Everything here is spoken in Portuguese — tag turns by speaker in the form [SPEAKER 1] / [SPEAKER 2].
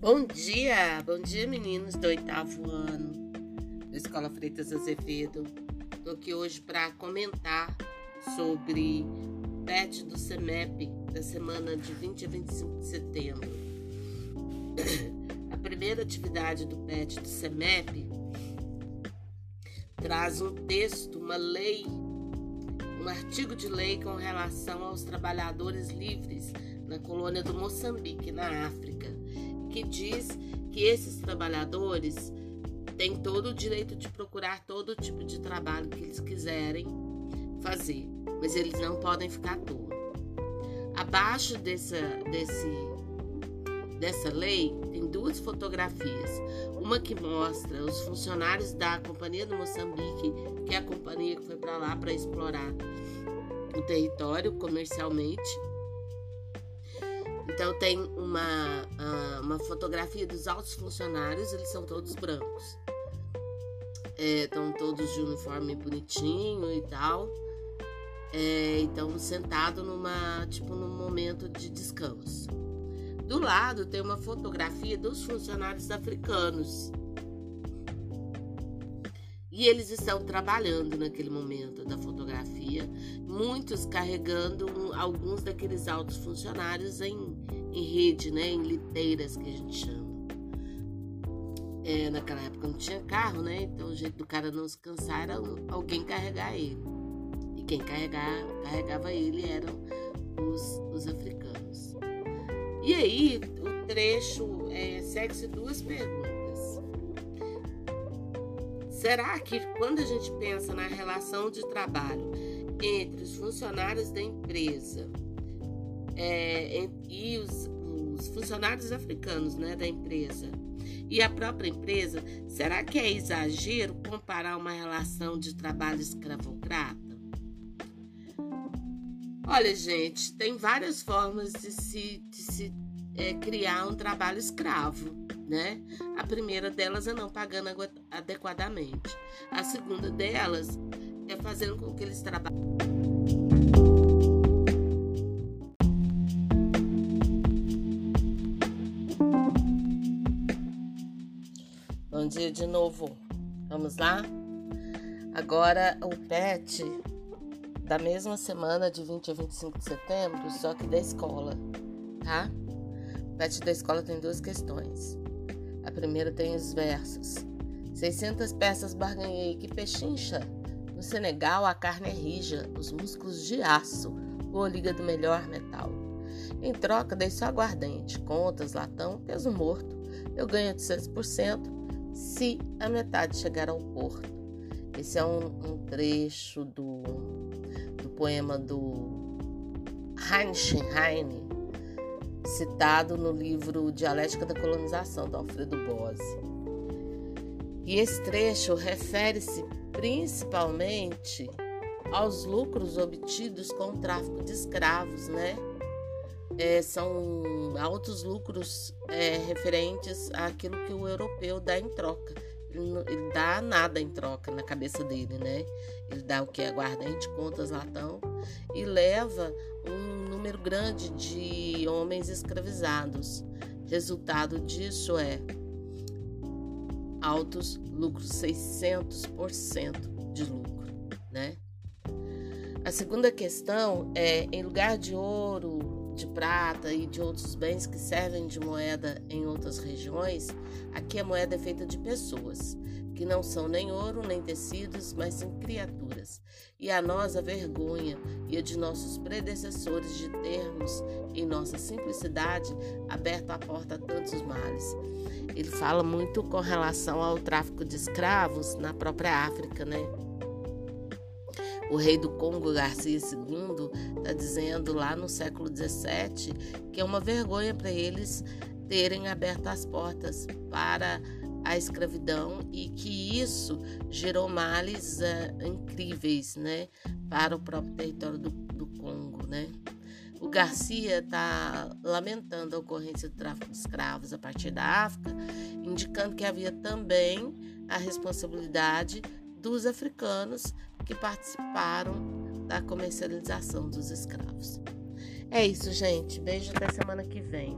[SPEAKER 1] Bom dia, bom dia meninos do oitavo ano da Escola Freitas Azevedo. Estou aqui hoje para comentar sobre o PET do CEMEP da semana de 20 a 25 de setembro. A primeira atividade do PET do CEMEP traz um texto, uma lei, um artigo de lei com relação aos trabalhadores livres na colônia do Moçambique, na África que diz que esses trabalhadores têm todo o direito de procurar todo tipo de trabalho que eles quiserem fazer, mas eles não podem ficar à toa. Abaixo dessa, desse, dessa lei tem duas fotografias. Uma que mostra os funcionários da Companhia do Moçambique, que é a companhia que foi para lá para explorar o território comercialmente, então tem uma, ah, uma fotografia dos altos funcionários, eles são todos brancos. Estão é, todos de uniforme bonitinho e tal. É, então sentado numa tipo num momento de descanso. Do lado tem uma fotografia dos funcionários africanos. E eles estão trabalhando naquele momento da fotografia, muitos carregando alguns daqueles altos funcionários em, em rede, né, em liteiras que a gente chama. É, naquela época não tinha carro, né? Então o jeito do cara não se cansar era alguém carregar ele. E quem carregar, carregava ele eram os, os africanos. E aí o trecho é, segue-se duas perguntas. Será que quando a gente pensa na relação de trabalho entre os funcionários da empresa é, e os, os, funcionários africanos né, da empresa e a própria empresa, será que é exagero comparar uma relação de trabalho escravocrata? Olha, gente, tem várias formas de se, de se é, criar um trabalho escravo né? A primeira delas é não pagando adequadamente. A segunda delas é fazendo com que eles trabalhem. Bom dia de novo. Vamos lá? Agora o PET da mesma semana de 20 a 25 de setembro, só que da escola, tá? O PET da escola tem duas questões. A primeira tem os versos. 600 peças barganhei, que pechincha. No Senegal a carne é rija, os músculos de aço, o do melhor metal. Em troca dei só aguardente, contas, latão, peso morto. Eu ganho 800% se a metade chegar ao porto. Esse é um, um trecho do, do poema do Heinrich Heine, citado no livro Dialética da Colonização, do Alfredo Bose. E esse trecho refere-se principalmente aos lucros obtidos com o tráfico de escravos, né? É, são altos lucros é, referentes àquilo que o europeu dá em troca. Ele, ele, dá nada em troca na cabeça dele, né? Ele dá o que? Aguardente, contas, latão e leva um número grande de homens escravizados. Resultado disso é altos lucros, 600% de lucro, né? A segunda questão é, em lugar de ouro, de prata e de outros bens que servem de moeda em outras regiões, aqui a moeda é feita de pessoas que não são nem ouro nem tecidos, mas sim criaturas. E a nós a vergonha e a de nossos predecessores de termos, em nossa simplicidade, aberto a porta a tantos males. Ele fala muito com relação ao tráfico de escravos na própria África, né? O rei do Congo, Garcia II, está dizendo lá no século XVII que é uma vergonha para eles terem aberto as portas para a escravidão e que isso gerou males uh, incríveis né, para o próprio território do, do Congo. Né? O Garcia está lamentando a ocorrência do tráfico de escravos a partir da África, indicando que havia também a responsabilidade dos africanos que participaram da comercialização dos escravos. É isso, gente. Beijo até semana que vem.